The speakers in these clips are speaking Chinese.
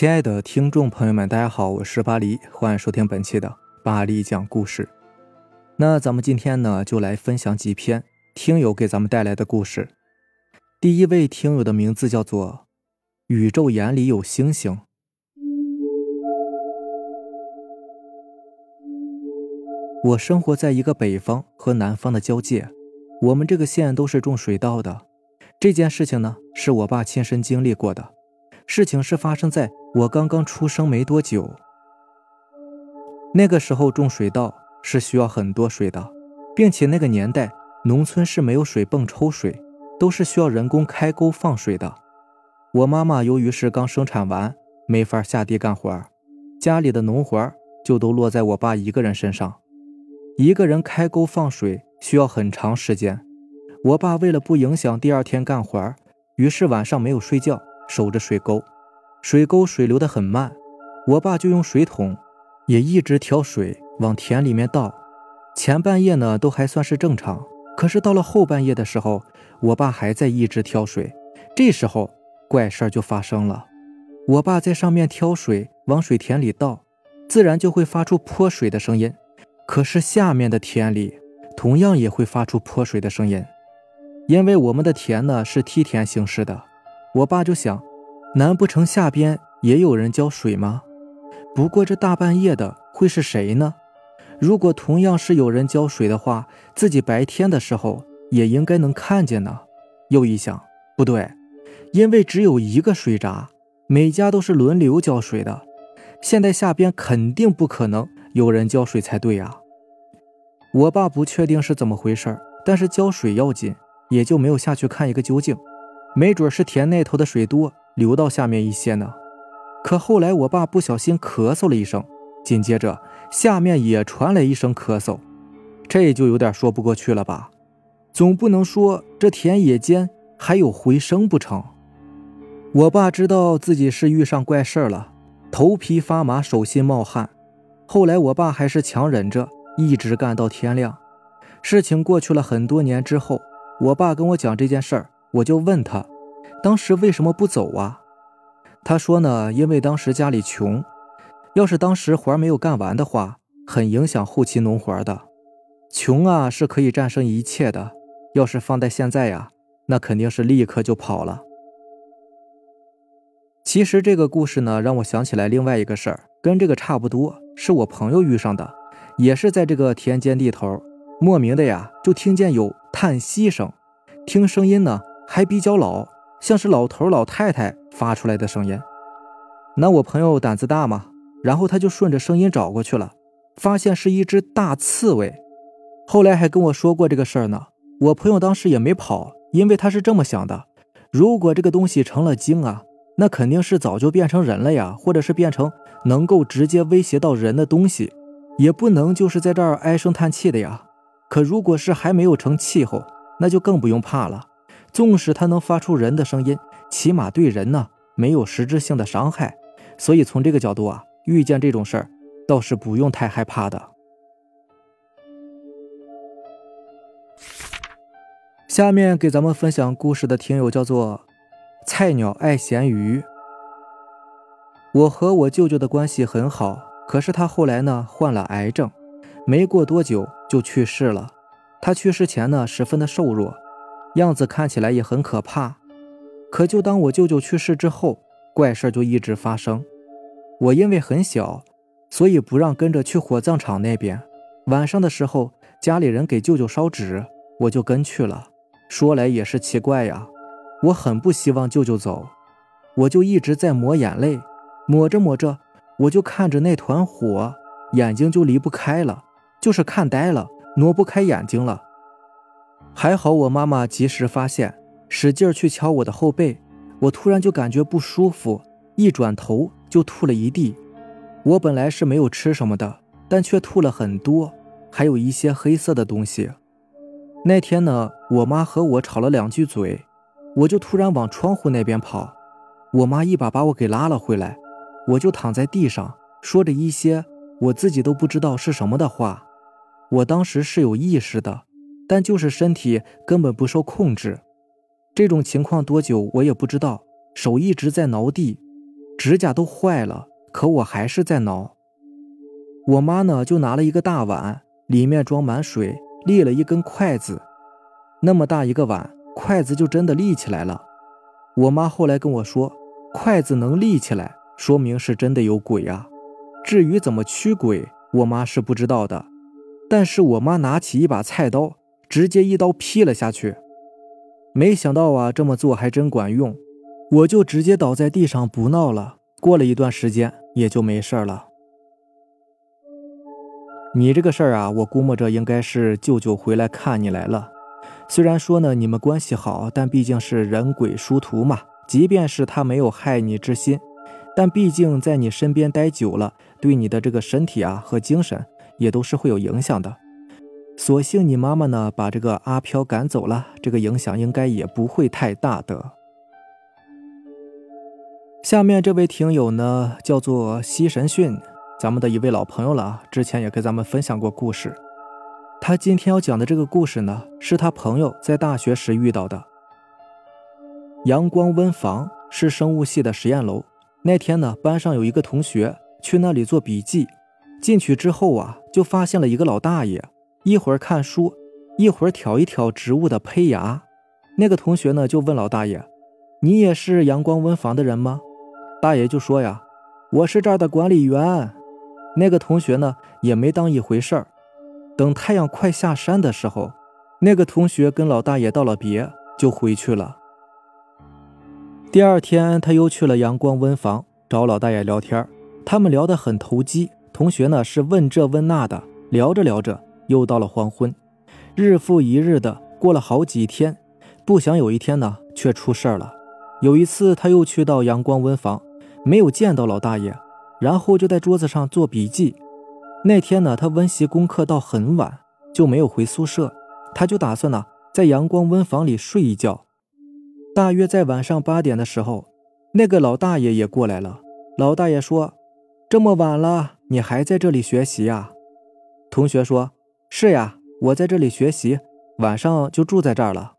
亲爱的听众朋友们，大家好，我是巴黎，欢迎收听本期的巴黎讲故事。那咱们今天呢，就来分享几篇听友给咱们带来的故事。第一位听友的名字叫做“宇宙眼里有星星”。我生活在一个北方和南方的交界，我们这个县都是种水稻的。这件事情呢，是我爸亲身经历过的。事情是发生在我刚刚出生没多久。那个时候种水稻是需要很多水的，并且那个年代农村是没有水泵抽水，都是需要人工开沟放水的。我妈妈由于是刚生产完，没法下地干活，家里的农活就都落在我爸一个人身上。一个人开沟放水需要很长时间，我爸为了不影响第二天干活，于是晚上没有睡觉。守着水沟，水沟水流得很慢，我爸就用水桶，也一直挑水往田里面倒。前半夜呢都还算是正常，可是到了后半夜的时候，我爸还在一直挑水。这时候怪事儿就发生了，我爸在上面挑水往水田里倒，自然就会发出泼水的声音。可是下面的田里同样也会发出泼水的声音，因为我们的田呢是梯田形式的。我爸就想，难不成下边也有人浇水吗？不过这大半夜的会是谁呢？如果同样是有人浇水的话，自己白天的时候也应该能看见呢。又一想，不对，因为只有一个水闸，每家都是轮流浇水的，现在下边肯定不可能有人浇水才对呀。我爸不确定是怎么回事，但是浇水要紧，也就没有下去看一个究竟。没准是田那头的水多，流到下面一些呢。可后来我爸不小心咳嗽了一声，紧接着下面也传来一声咳嗽，这就有点说不过去了吧？总不能说这田野间还有回声不成？我爸知道自己是遇上怪事了，头皮发麻，手心冒汗。后来我爸还是强忍着，一直干到天亮。事情过去了很多年之后，我爸跟我讲这件事儿。我就问他，当时为什么不走啊？他说呢，因为当时家里穷，要是当时活没有干完的话，很影响后期农活的。穷啊是可以战胜一切的，要是放在现在呀，那肯定是立刻就跑了。其实这个故事呢，让我想起来另外一个事儿，跟这个差不多，是我朋友遇上的，也是在这个田间地头，莫名的呀，就听见有叹息声，听声音呢。还比较老，像是老头老太太发出来的声音。那我朋友胆子大嘛，然后他就顺着声音找过去了，发现是一只大刺猬。后来还跟我说过这个事儿呢。我朋友当时也没跑，因为他是这么想的：如果这个东西成了精啊，那肯定是早就变成人了呀，或者是变成能够直接威胁到人的东西，也不能就是在这儿唉声叹气的呀。可如果是还没有成气候，那就更不用怕了。纵使它能发出人的声音，起码对人呢没有实质性的伤害，所以从这个角度啊，遇见这种事儿倒是不用太害怕的。下面给咱们分享故事的听友叫做菜鸟爱咸鱼。我和我舅舅的关系很好，可是他后来呢患了癌症，没过多久就去世了。他去世前呢十分的瘦弱。样子看起来也很可怕，可就当我舅舅去世之后，怪事就一直发生。我因为很小，所以不让跟着去火葬场那边。晚上的时候，家里人给舅舅烧纸，我就跟去了。说来也是奇怪呀，我很不希望舅舅走，我就一直在抹眼泪，抹着抹着，我就看着那团火，眼睛就离不开了，就是看呆了，挪不开眼睛了。还好我妈妈及时发现，使劲去敲我的后背，我突然就感觉不舒服，一转头就吐了一地。我本来是没有吃什么的，但却吐了很多，还有一些黑色的东西。那天呢，我妈和我吵了两句嘴，我就突然往窗户那边跑，我妈一把把我给拉了回来，我就躺在地上，说着一些我自己都不知道是什么的话。我当时是有意识的。但就是身体根本不受控制，这种情况多久我也不知道。手一直在挠地，指甲都坏了，可我还是在挠。我妈呢，就拿了一个大碗，里面装满水，立了一根筷子，那么大一个碗，筷子就真的立起来了。我妈后来跟我说，筷子能立起来，说明是真的有鬼啊。至于怎么驱鬼，我妈是不知道的。但是我妈拿起一把菜刀，直接一刀劈了下去。没想到啊，这么做还真管用，我就直接倒在地上不闹了。过了一段时间，也就没事了。你这个事儿啊，我估摸着应该是舅舅回来看你来了。虽然说呢，你们关系好，但毕竟是人鬼殊途嘛。即便是他没有害你之心，但毕竟在你身边待久了，对你的这个身体啊和精神也都是会有影响的。所幸你妈妈呢把这个阿飘赶走了，这个影响应该也不会太大的。下面这位听友呢叫做西神训。咱们的一位老朋友了，之前也给咱们分享过故事。他今天要讲的这个故事呢，是他朋友在大学时遇到的。阳光温房是生物系的实验楼。那天呢，班上有一个同学去那里做笔记，进去之后啊，就发现了一个老大爷，一会儿看书，一会儿挑一挑植物的胚芽。那个同学呢，就问老大爷：“你也是阳光温房的人吗？”大爷就说：“呀，我是这儿的管理员。”那个同学呢，也没当一回事儿。等太阳快下山的时候，那个同学跟老大爷道了别，就回去了。第二天，他又去了阳光温房找老大爷聊天，他们聊得很投机。同学呢是问这问那的，聊着聊着，又到了黄昏。日复一日的过了好几天，不想有一天呢，却出事儿了。有一次，他又去到阳光温房，没有见到老大爷。然后就在桌子上做笔记。那天呢，他温习功课到很晚，就没有回宿舍。他就打算呢，在阳光温房里睡一觉。大约在晚上八点的时候，那个老大爷也过来了。老大爷说：“这么晚了，你还在这里学习呀？”同学说：“是呀，我在这里学习，晚上就住在这儿了。”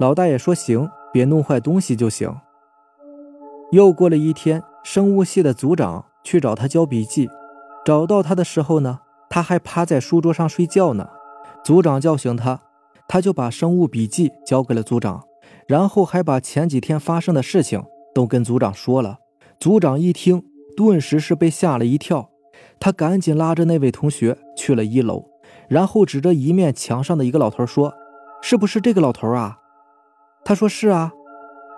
老大爷说：“行，别弄坏东西就行。”又过了一天，生物系的组长。去找他交笔记，找到他的时候呢，他还趴在书桌上睡觉呢。组长叫醒他，他就把生物笔记交给了组长，然后还把前几天发生的事情都跟组长说了。组长一听，顿时是被吓了一跳，他赶紧拉着那位同学去了一楼，然后指着一面墙上的一个老头说：“是不是这个老头啊？”他说：“是啊。”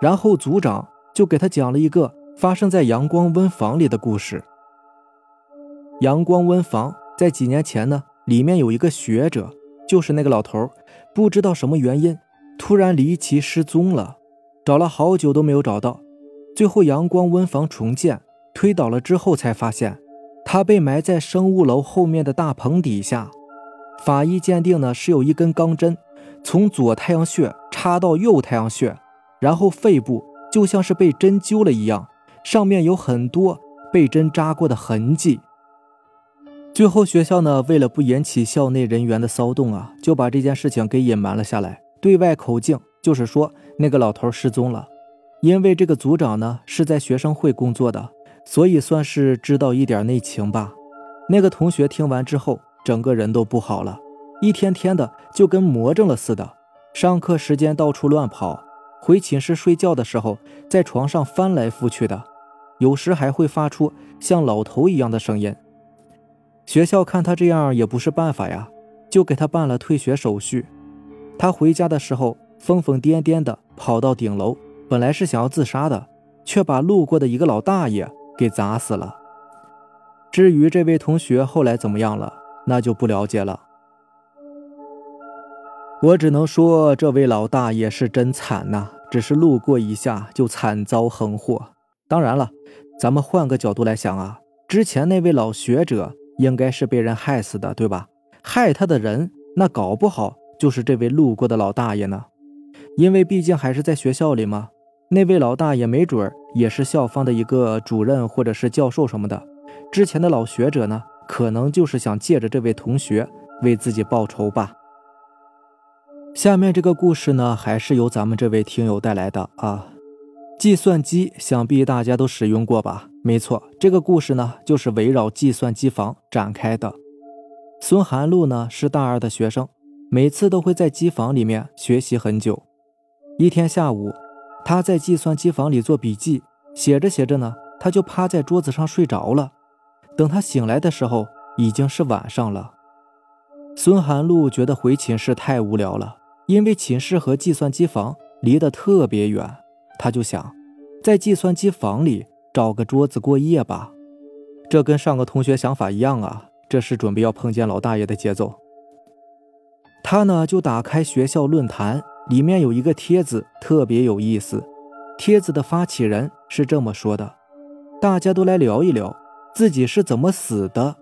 然后组长就给他讲了一个。发生在阳光温房里的故事。阳光温房在几年前呢，里面有一个学者，就是那个老头，不知道什么原因，突然离奇失踪了，找了好久都没有找到。最后阳光温房重建，推倒了之后，才发现他被埋在生物楼后面的大棚底下。法医鉴定呢，是有一根钢针从左太阳穴插到右太阳穴，然后肺部就像是被针灸了一样。上面有很多被针扎过的痕迹。最后，学校呢，为了不引起校内人员的骚动啊，就把这件事情给隐瞒了下来，对外口径就是说那个老头失踪了。因为这个组长呢是在学生会工作的，所以算是知道一点内情吧。那个同学听完之后，整个人都不好了，一天天的就跟魔怔了似的，上课时间到处乱跑，回寝室睡觉的时候在床上翻来覆去的。有时还会发出像老头一样的声音。学校看他这样也不是办法呀，就给他办了退学手续。他回家的时候疯疯癫癫的跑到顶楼，本来是想要自杀的，却把路过的一个老大爷给砸死了。至于这位同学后来怎么样了，那就不了解了。我只能说，这位老大爷是真惨呐，只是路过一下就惨遭横祸。当然了，咱们换个角度来想啊，之前那位老学者应该是被人害死的，对吧？害他的人，那搞不好就是这位路过的老大爷呢。因为毕竟还是在学校里嘛，那位老大爷没准也是校方的一个主任或者是教授什么的。之前的老学者呢，可能就是想借着这位同学为自己报仇吧。下面这个故事呢，还是由咱们这位听友带来的啊。计算机想必大家都使用过吧？没错，这个故事呢，就是围绕计算机房展开的。孙寒露呢是大二的学生，每次都会在机房里面学习很久。一天下午，他在计算机房里做笔记，写着写着呢，他就趴在桌子上睡着了。等他醒来的时候，已经是晚上了。孙寒露觉得回寝室太无聊了，因为寝室和计算机房离得特别远，他就想在计算机房里。找个桌子过夜吧，这跟上个同学想法一样啊。这是准备要碰见老大爷的节奏。他呢就打开学校论坛，里面有一个帖子特别有意思。帖子的发起人是这么说的：大家都来聊一聊自己是怎么死的，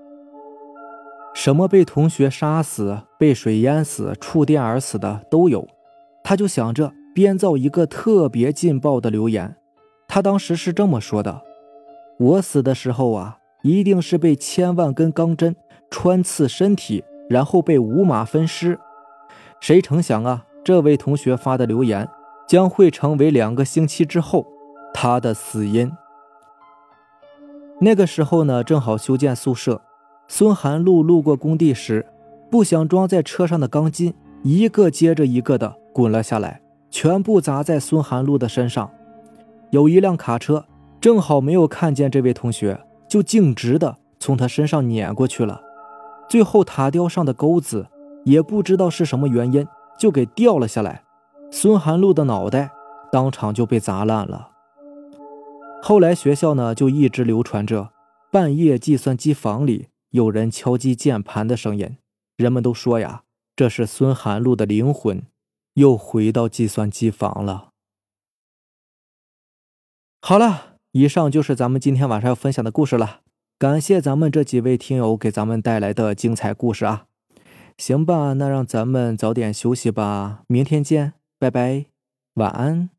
什么被同学杀死、被水淹死、触电而死的都有。他就想着编造一个特别劲爆的留言。他当时是这么说的：“我死的时候啊，一定是被千万根钢针穿刺身体，然后被五马分尸。”谁成想啊，这位同学发的留言将会成为两个星期之后他的死因。那个时候呢，正好修建宿舍，孙寒露路过工地时，不想装在车上的钢筋一个接着一个的滚了下来，全部砸在孙寒露的身上。有一辆卡车正好没有看见这位同学，就径直的从他身上碾过去了。最后塔吊上的钩子也不知道是什么原因就给掉了下来，孙寒露的脑袋当场就被砸烂了。后来学校呢就一直流传着半夜计算机房里有人敲击键盘的声音，人们都说呀，这是孙寒露的灵魂又回到计算机房了。好了，以上就是咱们今天晚上要分享的故事了。感谢咱们这几位听友给咱们带来的精彩故事啊！行吧，那让咱们早点休息吧，明天见，拜拜，晚安。